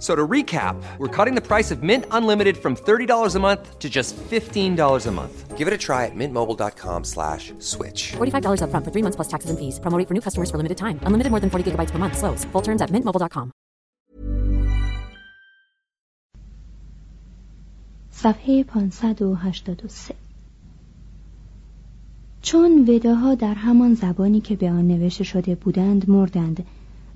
f- So to recap, we're cutting the price of Mint Unlimited from $30 a month to just $15 a month. Give it a try at mintmobile.com slash switch. $45 upfront for three months plus taxes and fees. Promo rate for new customers for limited time. Unlimited more than 40 gigabytes per month. Slows. Full terms at mintmobile.com. صفحه 583 چون وداها در همان زبانی که به آن نوشته شده بودند مردند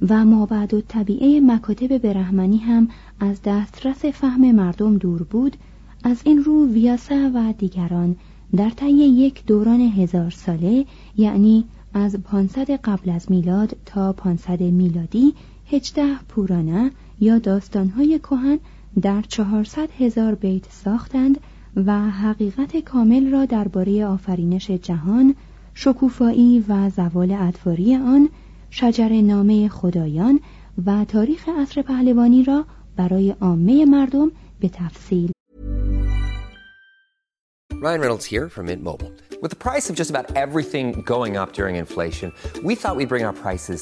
و ما بعد و طبیعه مکاتب برهمنی هم از دسترس فهم مردم دور بود از این رو ویاسه و دیگران در طی یک دوران هزار ساله یعنی از 500 قبل از میلاد تا 500 میلادی هجده پورانه یا داستانهای کهن در 400 هزار بیت ساختند و حقیقت کامل را درباره آفرینش جهان، شکوفایی و زوال ادواری آن، شجر نامه خدایان و تاریخ عصر پهلوانی را برای عامه مردم به تفصیل Ryan Reynolds here from Mint Mobile. With the price of just about everything going up during inflation, we thought we'd bring our prices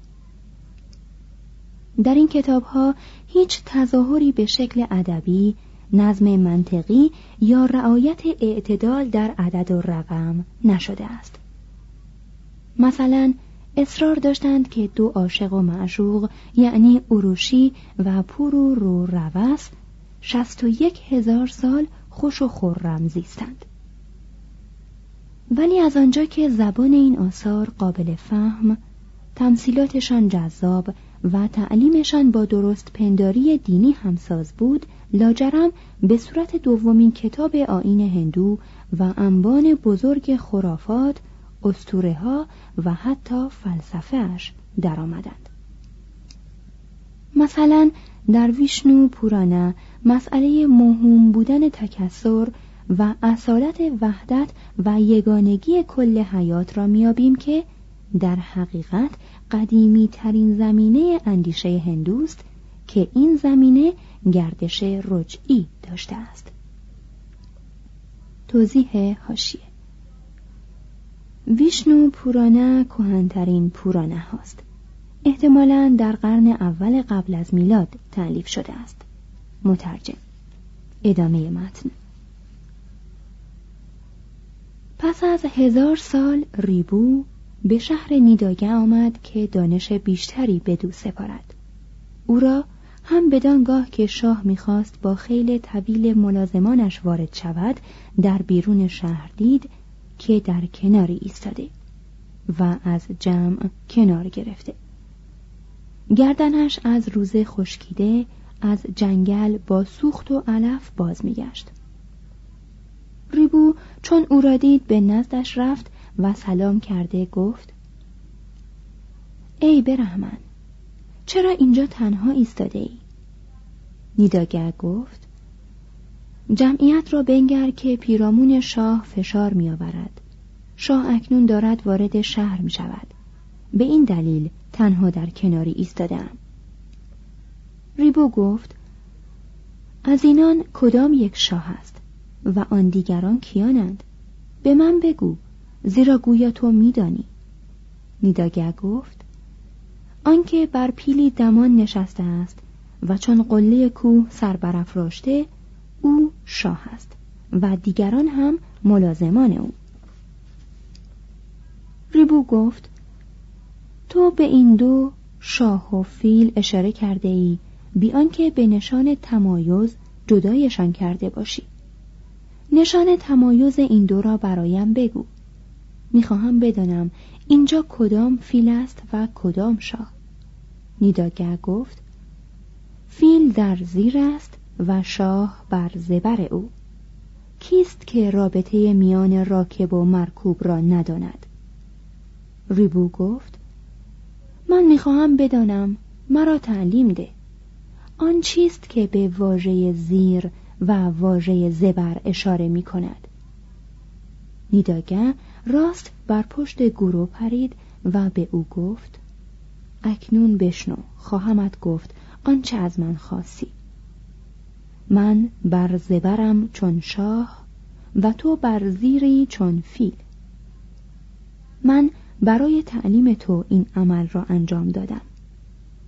در این کتاب ها هیچ تظاهری به شکل ادبی نظم منطقی یا رعایت اعتدال در عدد و رقم نشده است. مثلا اصرار داشتند که دو عاشق و معشوق یعنی اروشی و پورو رو روس شست و یک هزار سال خوش و خرم زیستند. ولی از آنجا که زبان این آثار قابل فهم تمثیلاتشان جذاب و تعلیمشان با درست پنداری دینی همساز بود لاجرم به صورت دومین کتاب آین هندو و انبان بزرگ خرافات استوره ها و حتی فلسفهش درآمدند. مثلا در ویشنو پورانا مسئله مهم بودن تکسر و اصالت وحدت و یگانگی کل حیات را میابیم که در حقیقت قدیمی ترین زمینه اندیشه هندوست که این زمینه گردش رجعی داشته است. توضیح هاشیه ویشنو پورانا کهنترین پورانه هاست. احتمالا در قرن اول قبل از میلاد تعلیف شده است. مترجم. ادامه متن. پس از هزار سال ریبو به شهر نیداگه آمد که دانش بیشتری به دو سپارد. او را هم بدانگاه که شاه می‌خواست با خیل طویل ملازمانش وارد شود در بیرون شهر دید که در کناری ایستاده و از جمع کنار گرفته. گردنش از روزه خشکیده از جنگل با سوخت و علف باز میگشت. ریبو چون او را دید به نزدش رفت و سلام کرده گفت ای برهمن چرا اینجا تنها ایستاده ای؟ نیداگر گفت جمعیت را بنگر که پیرامون شاه فشار می آورد. شاه اکنون دارد وارد شهر می شود. به این دلیل تنها در کناری ایستادم. ریبو گفت از اینان کدام یک شاه است و آن دیگران کیانند به من بگو زیرا گویا تو میدانی. نیداگر گفت آنکه بر پیلی دمان نشسته است و چون قله کوه سر برافراشته او شاه است و دیگران هم ملازمان او. ریبو گفت تو به این دو شاه و فیل اشاره کرده ای بیان که به نشان تمایز جدایشان کرده باشی. نشان تمایز این دو را برایم بگو. می‌خواهم بدانم اینجا کدام فیل است و کدام شاه. نیداگر گفت فیل در زیر است و شاه بر زبر او. کیست که رابطه میان راکب و مرکوب را نداند؟ ریبو گفت من می‌خواهم بدانم مرا تعلیم ده. آن چیست که به واژه زیر و واژه زبر اشاره می کند نیداگه راست بر پشت گورو پرید و به او گفت اکنون بشنو خواهمت گفت آنچه از من خاصی من بر زبرم چون شاه و تو بر زیری چون فیل. من برای تعلیم تو این عمل را انجام دادم.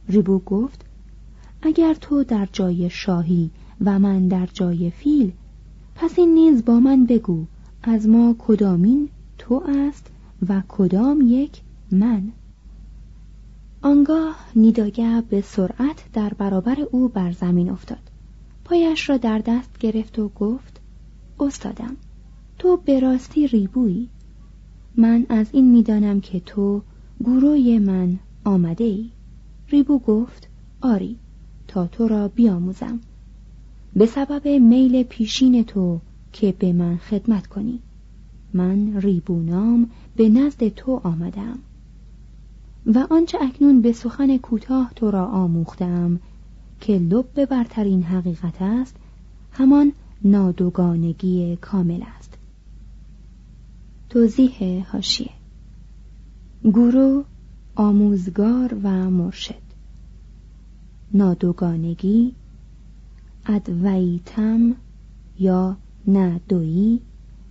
ریبو گفت اگر تو در جای شاهی و من در جای فیل پس این نیز با من بگو از ما کدامین تو است و کدام یک من؟ آنگاه نیداگه به سرعت در برابر او بر زمین افتاد. پایش را در دست گرفت و گفت استادم تو به راستی ریبویی. من از این می‌دانم که تو گروی من آمده ای ریبو گفت آری تا تو را بیاموزم. به سبب میل پیشین تو که به من خدمت کنی. من ریبونام به نزد تو آمدم و آنچه اکنون به سخن کوتاه تو را آموختم که لب برترین حقیقت است همان نادوگانگی کامل است. توضیح هاشیه گورو آموزگار و مرشد. نادوگانگی ادویتم یا ندویی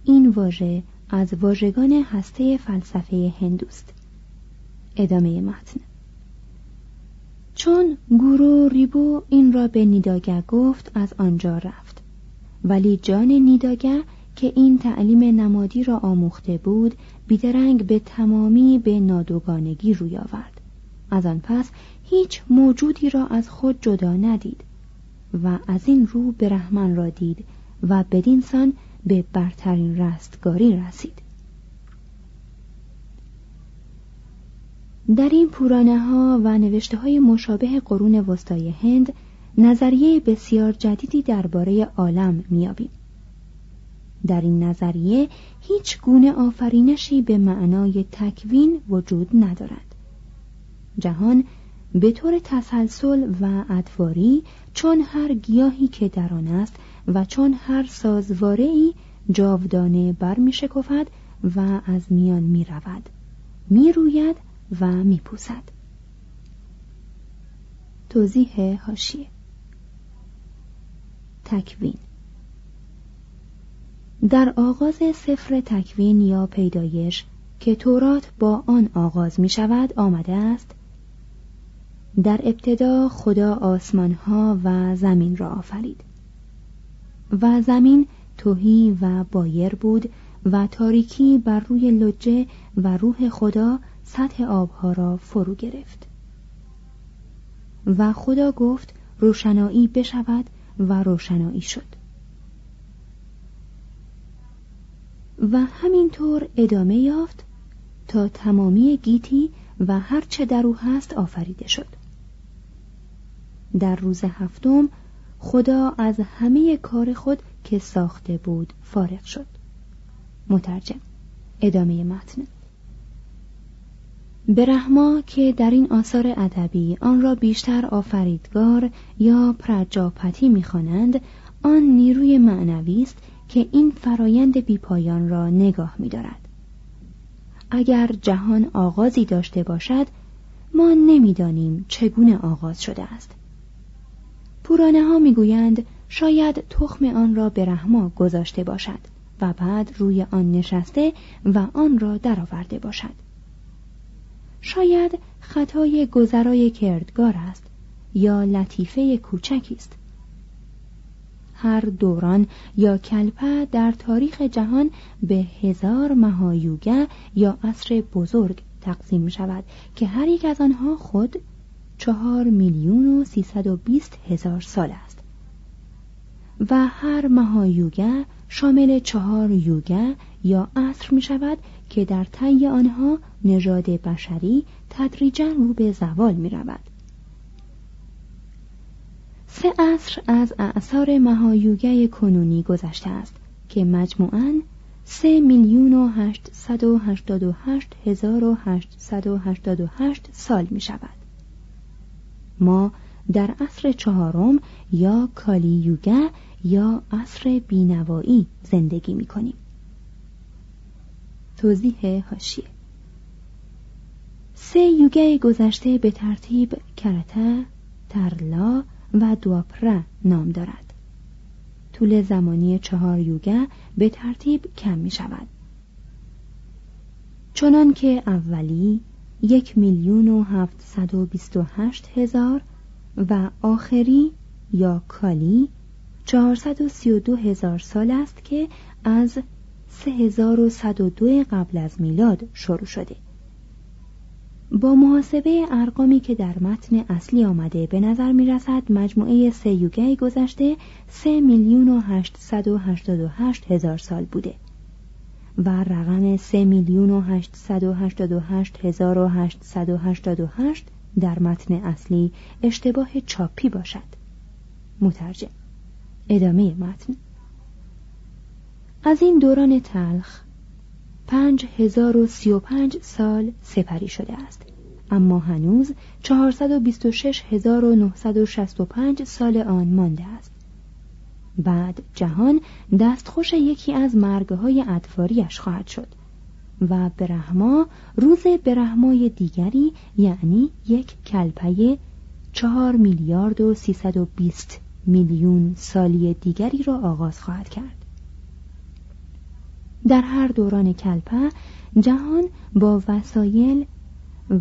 این واژه از واژگان هسته فلسفه هندوست. ادامه متن. چون گورو ریبو این را به نیداگه گفت از آنجا رفت. ولی جان نیداگه که این تعلیم نمادی را آموخته بود بیدرنگ به تمامی به نادوگانگی روی آورد. از آن پس هیچ موجودی را از خود جدا ندید و از این رو به رحمان را دید و بدین سان به برترین رستگاری رسید. در این پورانه ها و نوشته های مشابه قرون وسطای هند نظریه بسیار جدیدی درباره عالم میابیم در این نظریه هیچ گونه آفرینشی به معنای تکوین وجود ندارد. جهان به طور تسلسل و ادواری چون هر گیاهی که در آن است و چون هر سازواره ای جاودانه بر می شکفد و از میان می رود می روید و می پوسد توضیح هاشیه تکوین. در آغاز سفر تکوین یا پیدایش که تورات با آن آغاز می شود آمده است در ابتدا خدا آسمان ها و زمین را آفرید. و زمین توهی و بایر بود و تاریکی بر روی لجه و روح خدا سطح آبها را فرو گرفت. و خدا گفت روشنایی بشود و روشنایی شد. و همینطور ادامه یافت تا تمامی گیتی و هرچه در او هست آفریده شد. در روز هفتم خدا از همه کار خود که ساخته بود فارغ شد. مترجم. ادامه متن. برهما که در این آثار ادبی آن را بیشتر آفریدگار یا پرجاپتی می‌خوانند آن نیروی معنوی است که این فرایند بیپایان را نگاه میدارد. اگر جهان آغازی داشته باشد ما نمی‌دانیم چگونه آغاز شده است. پورانه ها می‌گویند شاید تخم آن را به رحما گذاشته باشد و بعد روی آن نشسته و آن را درآورده باشد. شاید خطای گذرای کردگار است یا لطیفه کوچکی است. هر دوران یا کلپه در تاریخ جهان به هزار مهایوگه یا عصر بزرگ تقسیم شود که هر یک از آنها خود چهار میلیون و سیصد و بیست هزار سال است و هر مهایوگه شامل چهار یوگه یا عصر می شود که در طی آنها نژاد بشری تدریجا رو به زوال می رود. سه عصر از اعثار مهایوگه کنونی گذشته است که مجموعاً سه میلیون و هشتصد و هشتاد و هشت هزار و هشتصد و هشتاد و هشت سال می شود. ما در عصر چهارم یا کالی یوگه یا عصر بینوایی زندگی می کنیم. توضیح هاشیه سه یوگه گذشته به ترتیب کرته، ترلا و دوپره نام دارد. طول زمانی چهار یوگه به ترتیب کم می شود. چنان که اولی یک میلیون و هفتصد و بیست و هشت هزار و آخری یا کالی چهارصد و سی و دو هزار سال است که از سه هزار و صد و دو قبل از میلاد شروع شده. با محاسبه ارقامی که در متن اصلی آمده به نظر می رسد مجموعه سه یوگه گذشته سه میلیون و هشتصد و هشتاد و هشت هزار سال بوده. و رقم سه میلیون و هشتصد و هشتاد و هشت هزار و هشتصد و هشتاد و هشت در متن اصلی اشتباه چاپی باشد. مترجم. ادامه متن. از این دوران تلخ پنج هزار و سی و پنج سال سپری شده است. اما هنوز چهارصد و بیست و شش هزار و نهصد و شست و پنج سال آن مانده است. بعد جهان دستخوش یکی از مرگهای ادفاریش خواهد شد و برهما روز برهمای دیگری یعنی یک کلپه چهار میلیارد و سیصد و بیست میلیون سالی دیگری را آغاز خواهد کرد. در هر دوران کلپه جهان با وسایل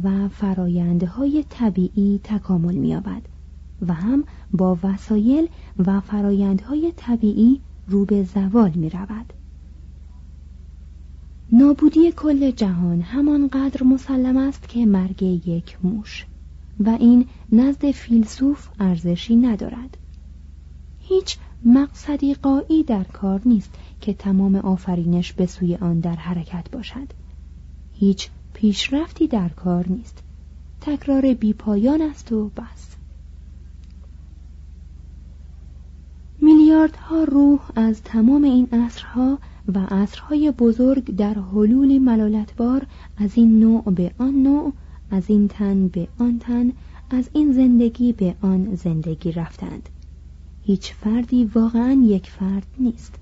و فرایندهای طبیعی تکامل می‌یابد. و هم با وسایل و فرایندهای طبیعی رو به زوال می رود. نابودی کل جهان همانقدر مسلم است که مرگ یک موش و این نزد فیلسوف ارزشی ندارد. هیچ مقصدی قایی در کار نیست که تمام آفرینش به سوی آن در حرکت باشد. هیچ پیشرفتی در کار نیست. تکرار بیپایان است و بس. میلیاردها روح از تمام این عصرها و عصرهای بزرگ در حلول ملالتبار از این نوع به آن نوع از این تن به آن تن از این زندگی به آن زندگی رفتند. هیچ فردی واقعا یک فرد نیست.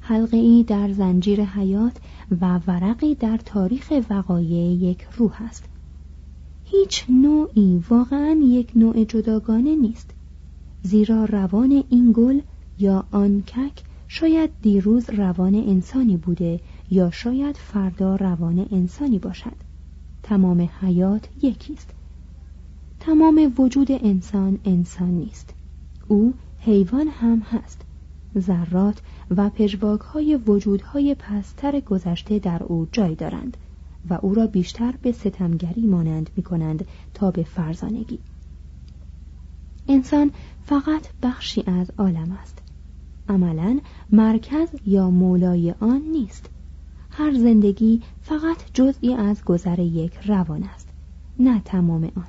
حلقه ای در زنجیر حیات و ورقی در تاریخ وقایع یک روح است. هیچ نوعی واقعا یک نوع جداگانه نیست. زیرا روان این گل یا آن کک شاید دیروز روان انسانی بوده یا شاید فردا روان انسانی باشد. تمام حیات یکیست. تمام وجود انسان انسان نیست. او حیوان هم هست. ذرات و پژواک های وجودهای پستر گذشته در او جای دارند و او را بیشتر به ستمگری مانند می کنند تا به فرزانگی. انسان فقط بخشی از عالم است. عملا مرکز یا مولای آن نیست. هر زندگی فقط جزئی از گذر یک روان است نه تمام آن.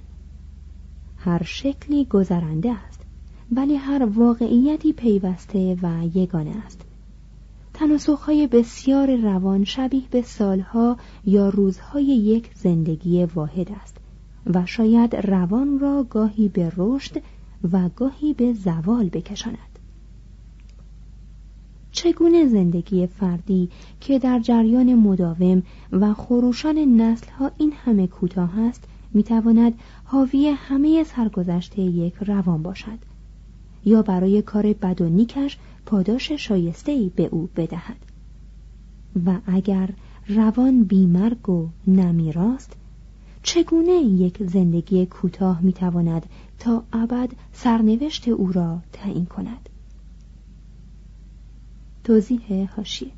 هر شکلی گذرنده است ولی هر واقعیتی پیوسته و یگانه است. تناسخهای بسیار روان شبیه به سالها یا روزهای یک زندگی واحد است و شاید روان را گاهی به رشد و گاهی به زوال بکشاند. چگونه زندگی فردی که در جریان مداوم و خروشان نسلها این همه کوتاه است می‌تواند حاوی همه سرگذشته یک روان باشد یا برای کار بد و نیکش پاداش شایسته به او بدهد. و اگر روان بیمرگ و نمیراست چگونه یک زندگی کوتاه می‌تواند تا ابد سرنوشت او را تعیین کند؟ توضیح هاشیه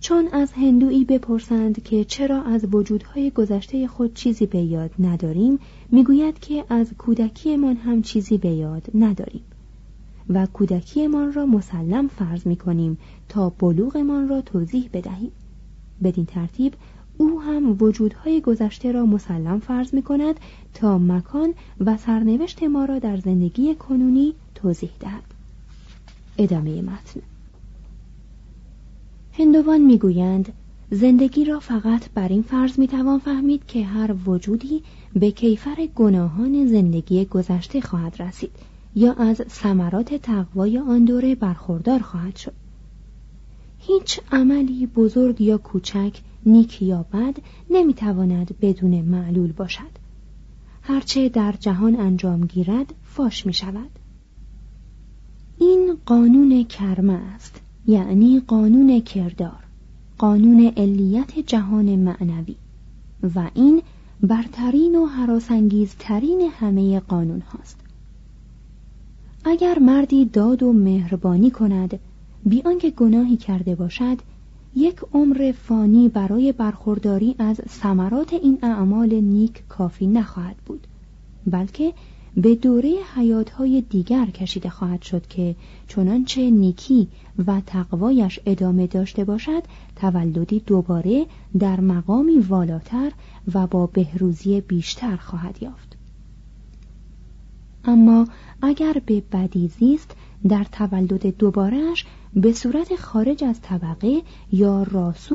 چون از هندویی بپرسند که چرا از وجودهای گذشته خود چیزی به یاد نداریم می‌گوید که از کودکیمان هم چیزی به یاد نداریم و کودکیمان را مسلم فرض می کنیم تا بلوغمان را توضیح بدهیم. بدین ترتیب او هم وجودهای گذشته را مسلم فرض می کند تا مکان و سرنوشت ما را در زندگی کنونی توضیح دهد. ادامه متن. هندوان می‌گویند زندگی را فقط بر این فرض می‌توان فهمید که هر وجودی به کیفر گناهان زندگی گذشته خواهد رسید یا از ثمرات تقوای آن دوره برخوردار خواهد شد. هیچ عملی بزرگ یا کوچک نیک یا بد نمی‌تواند بدون معلول باشد. هرچه در جهان انجام گیرد فاش می شود این قانون کرمه است. یعنی قانون کردار قانون علیت جهان معنوی. و این برترین و حراسانگیزترین همه قانون هاست. اگر مردی داد و مهربانی کند بی آنکه گناهی کرده باشد یک عمر فانی برای برخورداری از ثمرات این اعمال نیک کافی نخواهد بود بلکه به دوره حیاتهای دیگر کشیده خواهد شد که چنانچه نیکی و تقوایش ادامه داشته باشد تولدی دوباره در مقامی والاتر و با بهروزی بیشتر خواهد یافت. اما اگر به بدی زیست در تولد دوبارهش به صورت خارج از طبقه یا راسو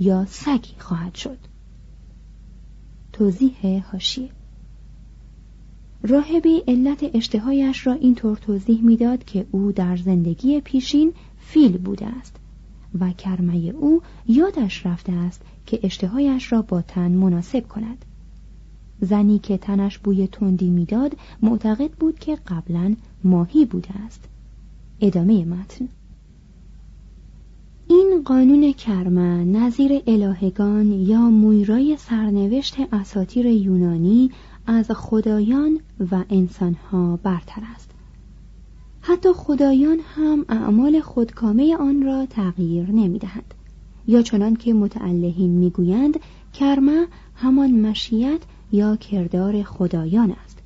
یا سگی خواهد شد. توضیح هاشیه راهبی علت اشتهایش را اینطور توضیح می‌داد که او در زندگی پیشین فیل بوده است و کرمه او یادش رفته است که اشتهایش را با تن مناسب کند. زنی که تنش بوی تندی می‌داد معتقد بود که قبلا ماهی بوده است. ادامه متن. این قانون کرمه نظیر الهگان یا مویرای سرنوشت اساتیر یونانی از خدایان و انسانها برتر است. حتی خدایان هم اعمال خودکامه آن را تغییر نمی دهند. یا چنان که متعلهین می‌گویند کرمه همان مشیت یا کردار خدایان است.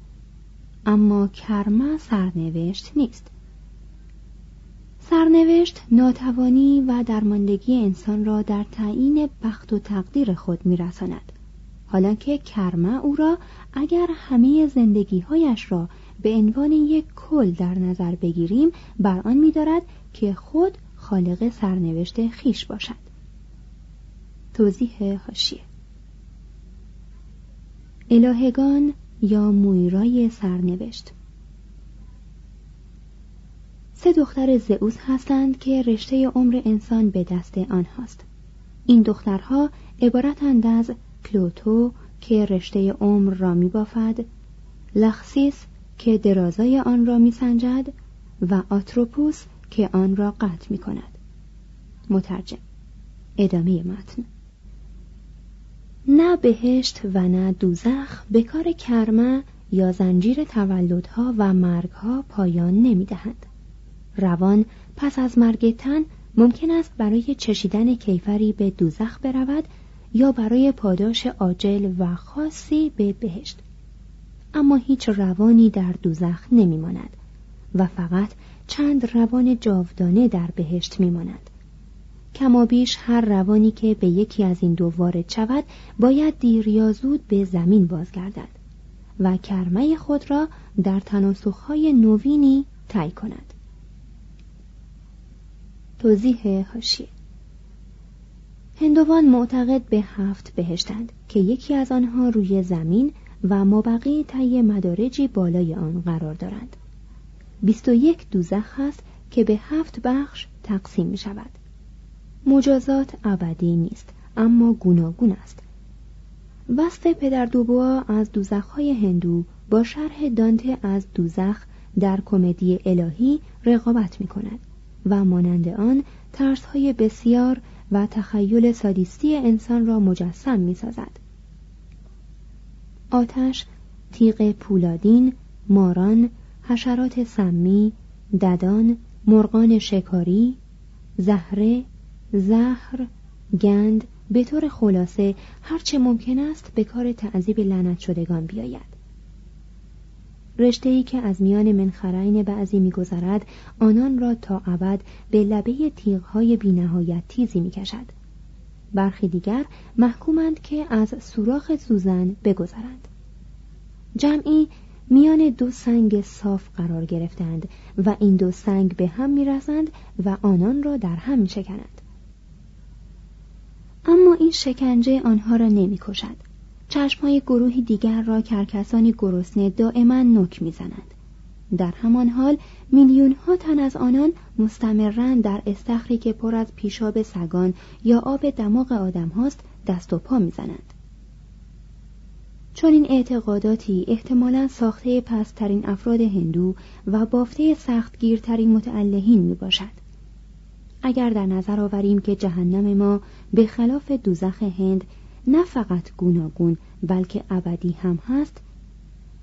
اما کرمه سرنوشت نیست. سرنوشت ناتوانی و درماندگی انسان را در تعیین بخت و تقدیر خود میرساند. حالا که کرمه او را اگر همه زندگیهایش را به عنوان یک کل در نظر بگیریم بر آن میدارد که خود خالق سرنوشت خیش باشد. توضیح هاشیه الهگان یا مویرای سرنوشت سه دختر زئوس هستند که رشته عمر انسان به دست آنهاست. این دخترها عبارتند از پلوتو که رشته عمر را می بافد لخسیس که درازای آن را می سنجد و آتروپوس که آن را قطع می کند مترجم. ادامه متن. نه بهشت و نه دوزخ به کار کرمه یا زنجیر تولدها و مرگها پایان نمی دهند. روان پس از مرگ تن ممکن است برای چشیدن کیفری به دوزخ برود یا برای پاداش عاجل و خاصی به بهشت. اما هیچ روانی در دوزخ نمیماند و فقط چند روان جاودانه در بهشت میماند. کمابیش هر روانی که به یکی از این دو وارد شود باید دیر یا زود به زمین بازگردد و کرمه خود را در تناسخهای نوینی طی کند. توضیح هاشیه هندوان معتقد به هفت بهشتند که یکی از آنها روی زمین و مابقی طی مدارجی بالای آن قرار دارند. بیست و یک دوزخ هست که به هفت بخش تقسیم می شود. مجازات ابدی نیست اما گوناگون است. وصف پدر دوبوا از دوزخهای هندو با شرح دانته از دوزخ در کمدی الهی رقابت می کند. و مانند آن ترسهای بسیار و تخیل سادیستی انسان را مجسم می سازد. آتش، تیغ پولادین، ماران، حشرات سمی، ددان، مرغان شکاری، زهره، زهر، گند به طور خلاصه هرچه ممکن است به کار تعذیب لعنت شدگان بیاید. رشته ای که از میان منخرین بعضی میگذرد آنان را تا ابد به لبه تیغهای بینهایت تیزی می‌کشد. برخی دیگر محکومند که از سوراخ سوزن بگذرند. جمعی میان دو سنگ صاف قرار گرفتند و این دو سنگ به هم می‌رسند و آنان را در هم میشکنند. اما این شکنجه آنها را نمی‌کشد. چشمهای گروهی دیگر را کرکسانی گرسنه دائما نک می‌زنند در همان حال میلیون ها تن از آنان مستمرن در استخری که پر از پیشاب سگان یا آب دماغ آدم هاست دست و پا می‌زنند چون این اعتقاداتی احتمالا ساخته پسترین افراد هندو و بافته سختگیرترین متعلهین می باشد. اگر در نظر آوریم که جهنم ما به خلاف دوزخ هند نه فقط گوناگون بلکه ابدی هم هست.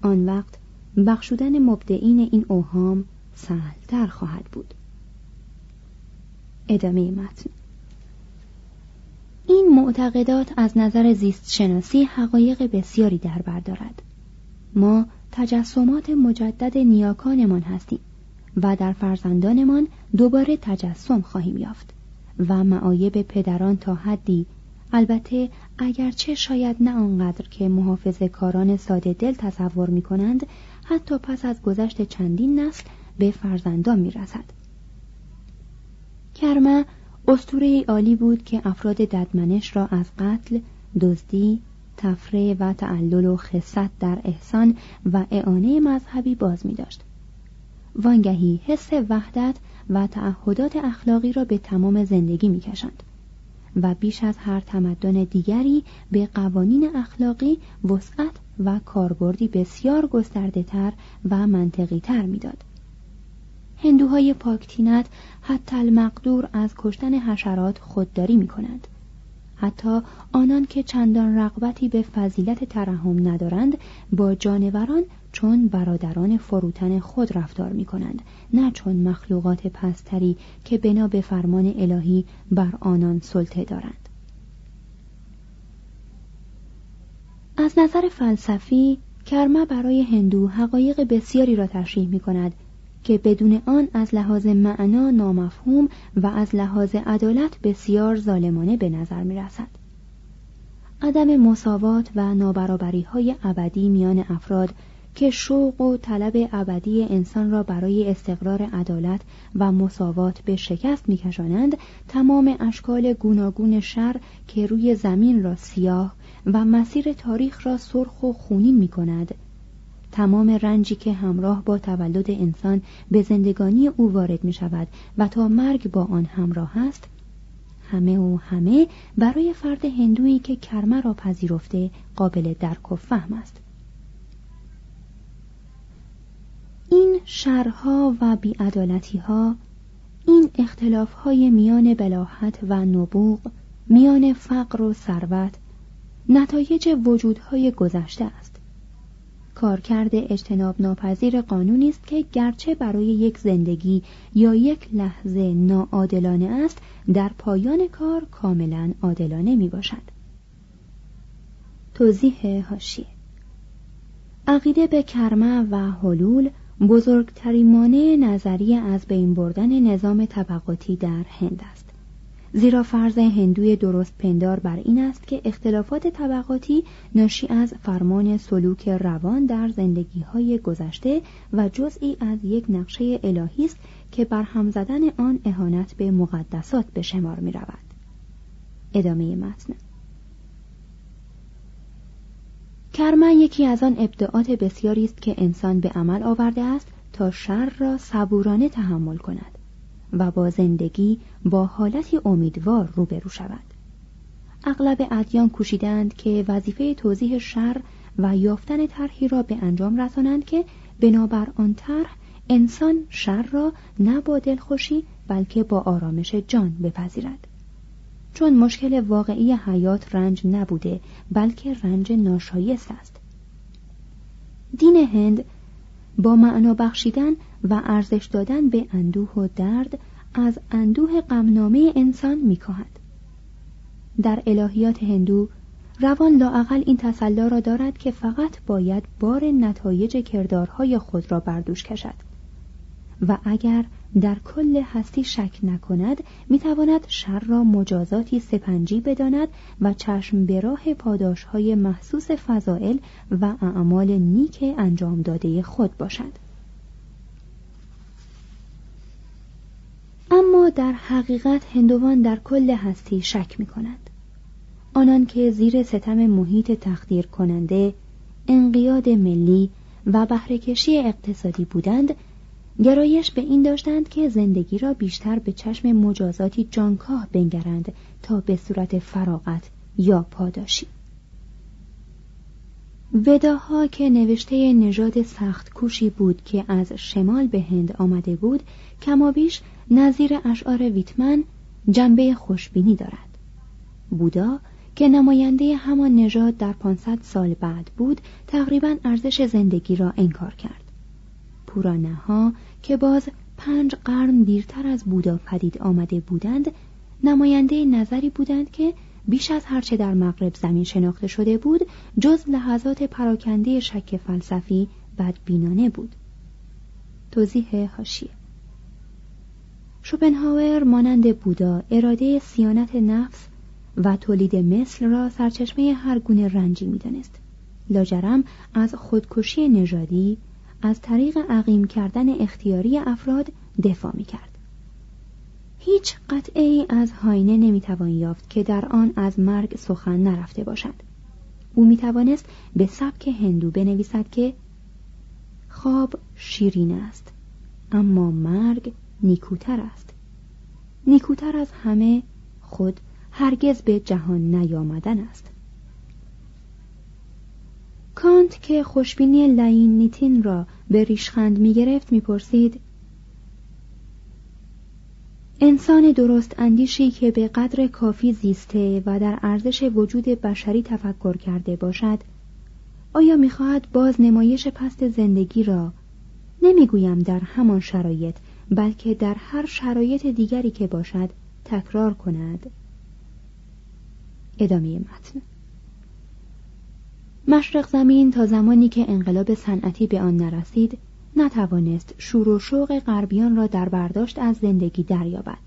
آن وقت بخشودن مبدعین این اوهام سهلتر خواهد بود. ادامه متن. این معتقدات از نظر زیست شناسی حقایق بسیاری در بر دارد. ما تجسمات مجدد نیاکانمان هستیم و در فرزندانمان دوباره تجسم خواهیم یافت و معایب پدران تا حدی البته اگرچه شاید نه آنقدر که محافظ کاران ساده دل تصور می کنند حتی پس از گذشت چندین نسل به فرزندان می رسد. کرمه استوره عالی بود که افراد ددمنش را از قتل، دزدی، تفره و تعلل و خصت در احسان و اعانه مذهبی باز می داشت. وانگهی حس وحدت و تعهدات اخلاقی را به تمام زندگی می کشند. و بیش از هر تمدن دیگری به قوانین اخلاقی وسعت و کاربردی بسیار گسترده تر و منطقی تر می‌داد. هندوهای پاکتینت حتی المقدور از کشتن حشرات خودداری می کنند. حتی آنان که چندان رغبتی به فضیلت ترحم ندارند با جانوران چون برادران فروتن خود رفتار می کنند نه چون مخلوقات پستری که بنا به فرمان الهی بر آنان سلطه دارند از نظر فلسفی کرمه برای هندو حقایق بسیاری را تشریح می کند که بدون آن از لحاظ معنا نامفهوم و از لحاظ عدالت بسیار ظالمانه به نظر می رسد. عدم مساوات و نابرابری های ابدی میان افراد که شوق و طلب ابدی انسان را برای استقرار عدالت و مساوات به شکست میکشانند تمام اشکال گوناگون شر که روی زمین را سیاه و مسیر تاریخ را سرخ و خونین می کند تمام رنجی که همراه با تولد انسان به زندگانی او وارد می شود و تا مرگ با آن همراه است همه و همه برای فرد هندویی که کرمه را پذیرفته قابل درک و فهم است. این شرها و بیعدالتیها این اختلافهای میان بلاحت و نبوغ میان فقر و ثروت نتایج وجودهای گذشته است. کارکرد اجتناب ناپذیر قانونی است که گرچه برای یک زندگی یا یک لحظه ناعادلانه است در پایان کار کاملا عادلانه می باشد توضیح هاشیه عقیده به کرمه و حلول بزرگترین مانع نظری از بین بردن نظام طبقاتی در هند است زیرا فرض هندوی درست پندار بر این است که اختلافات طبقاتی ناشی از فرمان سلوک روان در زندگی های گذشته و جزئی از یک نقشه الهی است که بر هم زدن آن اهانت به مقدسات به شمار می رود. ادامه متن کرما یکی از آن ابداعات بسیاری است که انسان به عمل آورده است تا شر را صبورانه تحمل کند و با زندگی با حالتی امیدوار روبرو شود. اغلب ادیان کوشیدند که وظیفه توضیح شر و یافتن طرحی را به انجام رسانند که بنابر آن طرح انسان شر را نه با دلخوشی بلکه با آرامش جان بپذیرد. چون مشکل واقعی حیات رنج نبوده بلکه رنج ناشایست است. دین هند با معنا بخشیدن و ارزش دادن به اندوه و درد از اندوه غمنامه انسان میکاهد. در الهیات هندو روان لاعقل این تسلا را دارد که فقط باید بار نتایج کردارهای خود را بردوش کشد. و اگر در کل هستی شک نکند می‌تواند شر را مجازاتی سپنجی بداند و چشم به راه پاداشهای محسوس فضائل و اعمال نیک انجام داده خود باشد اما در حقیقت هندوان در کل هستی شک می. آنان که زیر ستم محیط تخدیر کننده انقیاد ملی و بهرهکشی اقتصادی بودند گرایش به این داشتند که زندگی را بیشتر به چشم مجازاتی جانکاه بنگرند تا به صورت فراغت یا پاداشی. وداها که نوشته نژاد سخت کوشی بود که از شمال به هند آمده بود کمابیش نظیر اشعار ویتمن جنبه خوشبینی دارد. بودا که نماینده همان نژاد در 500 سال بعد بود تقریبا ارزش زندگی را انکار کرد. پورانه ها که باز پنج قرن دیرتر از بودا پدید آمده بودند نماینده نظری بودند که بیش از هرچه در مغرب زمین شناخته شده بود جز لحظات پراکنده شک فلسفی بدبینانه بود. توضیح هاشیه شوپنهاور مانند بودا اراده سیانت نفس و تولید مثل را سرچشمه هر گونه رنجی می‌دانست. لاجرم از خودکشی نژادی از طریق عقیم کردن اختیاری افراد دفاع می کرد. هیچ قطعه ای از هاینه نمی‌توان یافت که در آن از مرگ سخن نرفته باشد. او می توانست به سبک هندو بنویسد که خواب شیرین است اما مرگ نیکوتر است نیکوتر از همه خود هرگز به جهان نیامدن است کانت که خوشبینی لعین نیتین را به ریشخند می گرفت می پرسید انسان درست اندیشی که به قدر کافی زیسته و در ارزش وجود بشری تفکر کرده باشد آیا می‌خواهد باز نمایش پست زندگی را؟ نمی‌گویم در همان شرایط بلکه در هر شرایط دیگری که باشد تکرار کند. ادامه متن. مشرق زمین تا زمانی که انقلاب صنعتی به آن نرسید نتوانست شور و شوق غربیان را در برداشت از زندگی دریابد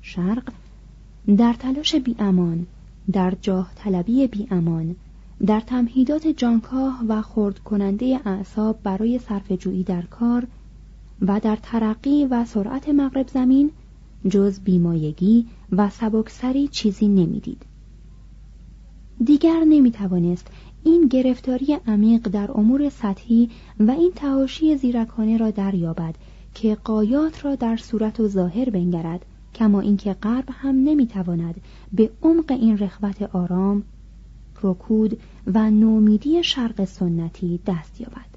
شرق در تلاش امان در جاه طلبی امان در تمهیدات جانکاه و خرد کننده اعصاب برای صرف جویی در کار و در ترقی و سرعت مغرب زمین جز بیمایگی و سبکسری چیزی نمی‌دید. دیگر نمی‌توانست این گرفتاری عمیق در امور سطحی و این تهاشی زیرکانه را دریابد که قایات را در صورت و ظاهر بنگرد کما اینکه غرب هم نمی‌تواند به عمق این رخوت آرام رکود و نومیدی شرق سنتی دست یابد.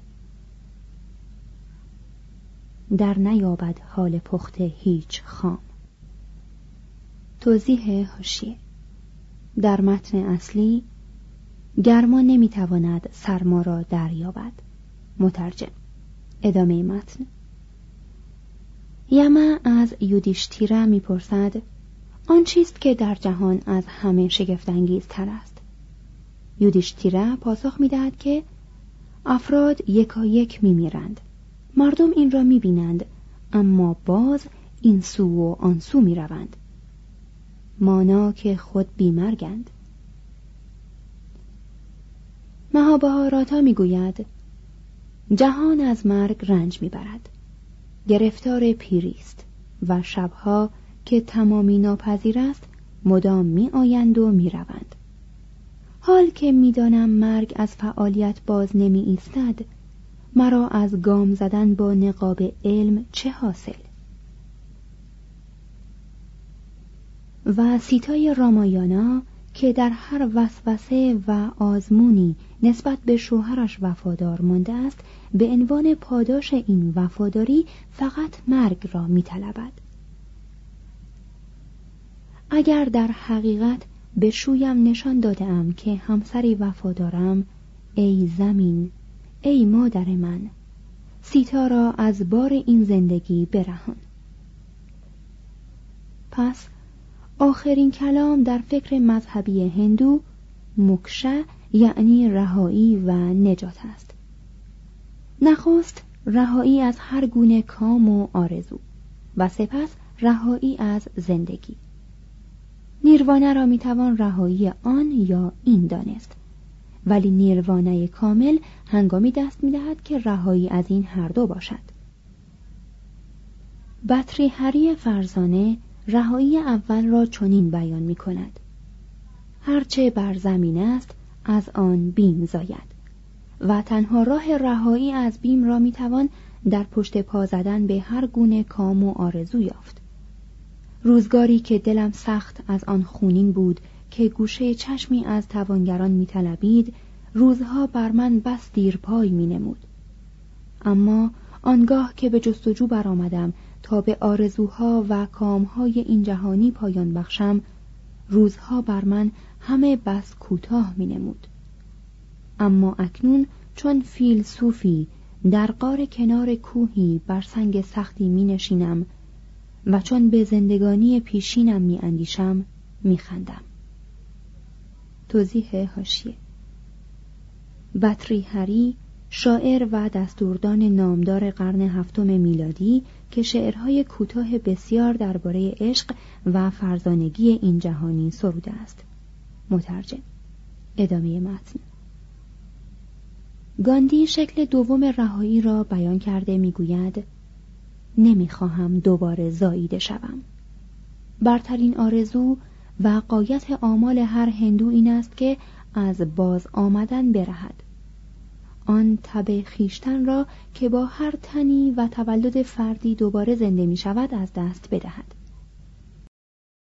در نیابد حال پخته هیچ خام. توضیح هاشیه در متن اصلی گرما نمی‌تواند سرما را دریابد. مترجم. ادامه متن. یما از یودیشتیره می‌پرسد آن چیست که در جهان از همه شگفتانگیزتر است؟ یودیشتیره پاسخ می‌دهد که افراد یکا یک میمیرند. مردم این را می‌بینند اما باز این سو و آن سو می‌روند. مانا که خود بیمرگند. مهابهاراتا می‌گوید جهان از مرگ رنج می‌برد گرفتار پیری است و شبها که تمامی ناپذیر است مدام می آیند و می روند. حال که می‌دانم مرگ از فعالیت باز نمی ایستد مرا از گام زدن با نقاب علم چه حاصل و سیتای رامایانا که در هر وسوسه و آزمونی نسبت به شوهرش وفادار مانده است به عنوان پاداش این وفاداری فقط مرگ را میطلبد. اگر در حقیقت به شویم نشان داده که همسری وفادارم ای زمین ای مادر من سیتا را از بار این زندگی برهان. پس آخرین کلام در فکر مذهبی هندو مکشه یعنی رهایی و نجات است. نخست رهایی از هر گونه کام و آرزو و سپس رهایی از زندگی. نیروانه را می‌توان رهایی آن یا این دانست. ولی نیروانه کامل هنگامی دست می‌دهد که رهایی از این هر دو باشد. بطری هری فرزانه رهایی اول را چنین بیان می کند هرچه بر زمین است از آن بیم زاید. و تنها راه رهایی از بیم را می توان در پشت پا زدن به هر گونه کام و آرزو یافت. روزگاری که دلم سخت از آن خونین بود که گوشه چشمی از توانگران میطلبید روزها بر من بس دیرپای می نمود. اما آنگاه که به جستجو برآمدم تا به آرزوها و کامهای این جهانی پایان بخشم روزها بر من همه بس کوتاه می نمود. اما اکنون چون فیلسوفی در قار کنار کوهی بر سنگ سختی می نشینم و چون به زندگانی پیشینم می اندیشم می خندم. توضیح هاشیه بطری هری شاعر و دستوردان نامدار قرن هفتم میلادی که شعرهای کوتاه بسیار درباره عشق و فرزانگی این جهانی سروده است. مترجم ادامه متن. گاندی شکل دوم رهایی را بیان کرده می‌گوید نمی‌خواهم دوباره زاییده شوم. برترین آرزو و قایت آمال هر هندو این است که از باز آمدن برهد. آن تب خیشتن را که با هر تنی و تولد فردی دوباره زنده می شود از دست بدهد.